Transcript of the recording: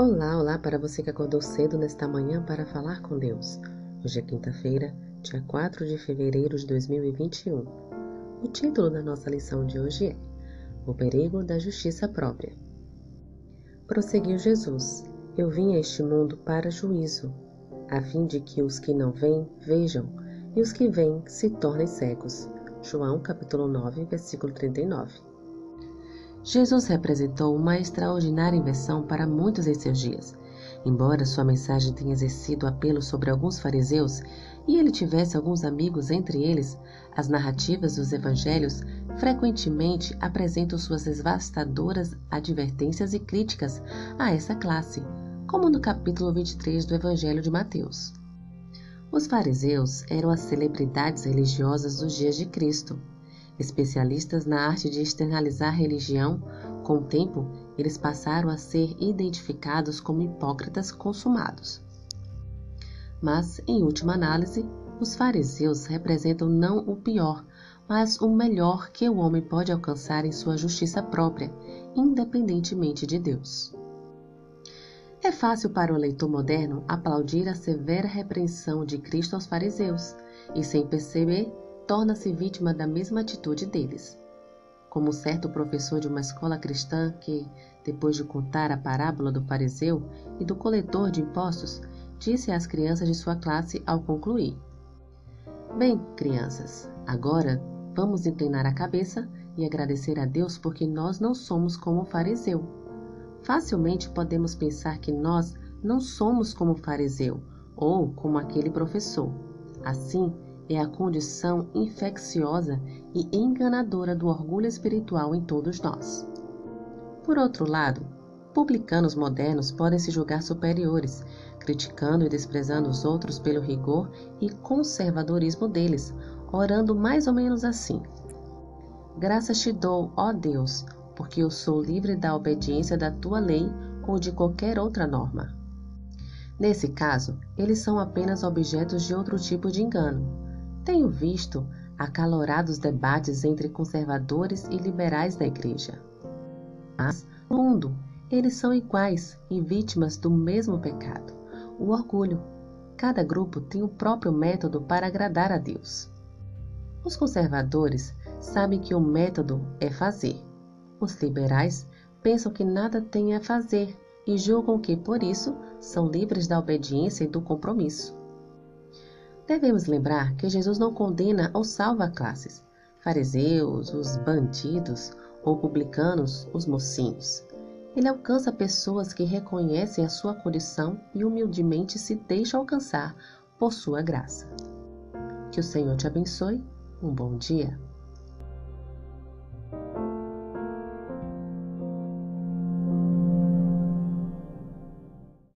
Olá, olá para você que acordou cedo nesta manhã para falar com Deus. Hoje é quinta-feira, dia 4 de fevereiro de 2021. O título da nossa lição de hoje é O Perigo da Justiça Própria. Prosseguiu Jesus: Eu vim a este mundo para juízo, a fim de que os que não vêm vejam, e os que vêm se tornem cegos. João capítulo 9, versículo 39. Jesus representou uma extraordinária inversão para muitos em seus dias. Embora sua mensagem tenha exercido apelo sobre alguns fariseus e ele tivesse alguns amigos entre eles, as narrativas dos evangelhos frequentemente apresentam suas devastadoras advertências e críticas a essa classe, como no capítulo 23 do Evangelho de Mateus. Os fariseus eram as celebridades religiosas dos dias de Cristo Especialistas na arte de externalizar religião, com o tempo eles passaram a ser identificados como hipócritas consumados. Mas, em última análise, os fariseus representam não o pior, mas o melhor que o homem pode alcançar em sua justiça própria, independentemente de Deus. É fácil para o leitor moderno aplaudir a severa repreensão de Cristo aos fariseus e, sem perceber, torna-se vítima da mesma atitude deles. Como certo professor de uma escola cristã que, depois de contar a parábola do fariseu e do coletor de impostos, disse às crianças de sua classe ao concluir: Bem, crianças, agora vamos inclinar a cabeça e agradecer a Deus porque nós não somos como o fariseu. Facilmente podemos pensar que nós não somos como o fariseu ou como aquele professor. Assim, é a condição infecciosa e enganadora do orgulho espiritual em todos nós. Por outro lado, publicanos modernos podem se julgar superiores, criticando e desprezando os outros pelo rigor e conservadorismo deles, orando mais ou menos assim: Graças te dou, ó Deus, porque eu sou livre da obediência da tua lei ou de qualquer outra norma. Nesse caso, eles são apenas objetos de outro tipo de engano tenho visto acalorados debates entre conservadores e liberais da igreja. Mas, no mundo, eles são iguais e vítimas do mesmo pecado, o orgulho. Cada grupo tem o próprio método para agradar a Deus. Os conservadores sabem que o método é fazer. Os liberais pensam que nada têm a fazer e julgam que, por isso, são livres da obediência e do compromisso. Devemos lembrar que Jesus não condena ou salva classes, fariseus, os bandidos ou publicanos, os mocinhos. Ele alcança pessoas que reconhecem a sua condição e humildemente se deixam alcançar por sua graça. Que o Senhor te abençoe. Um bom dia.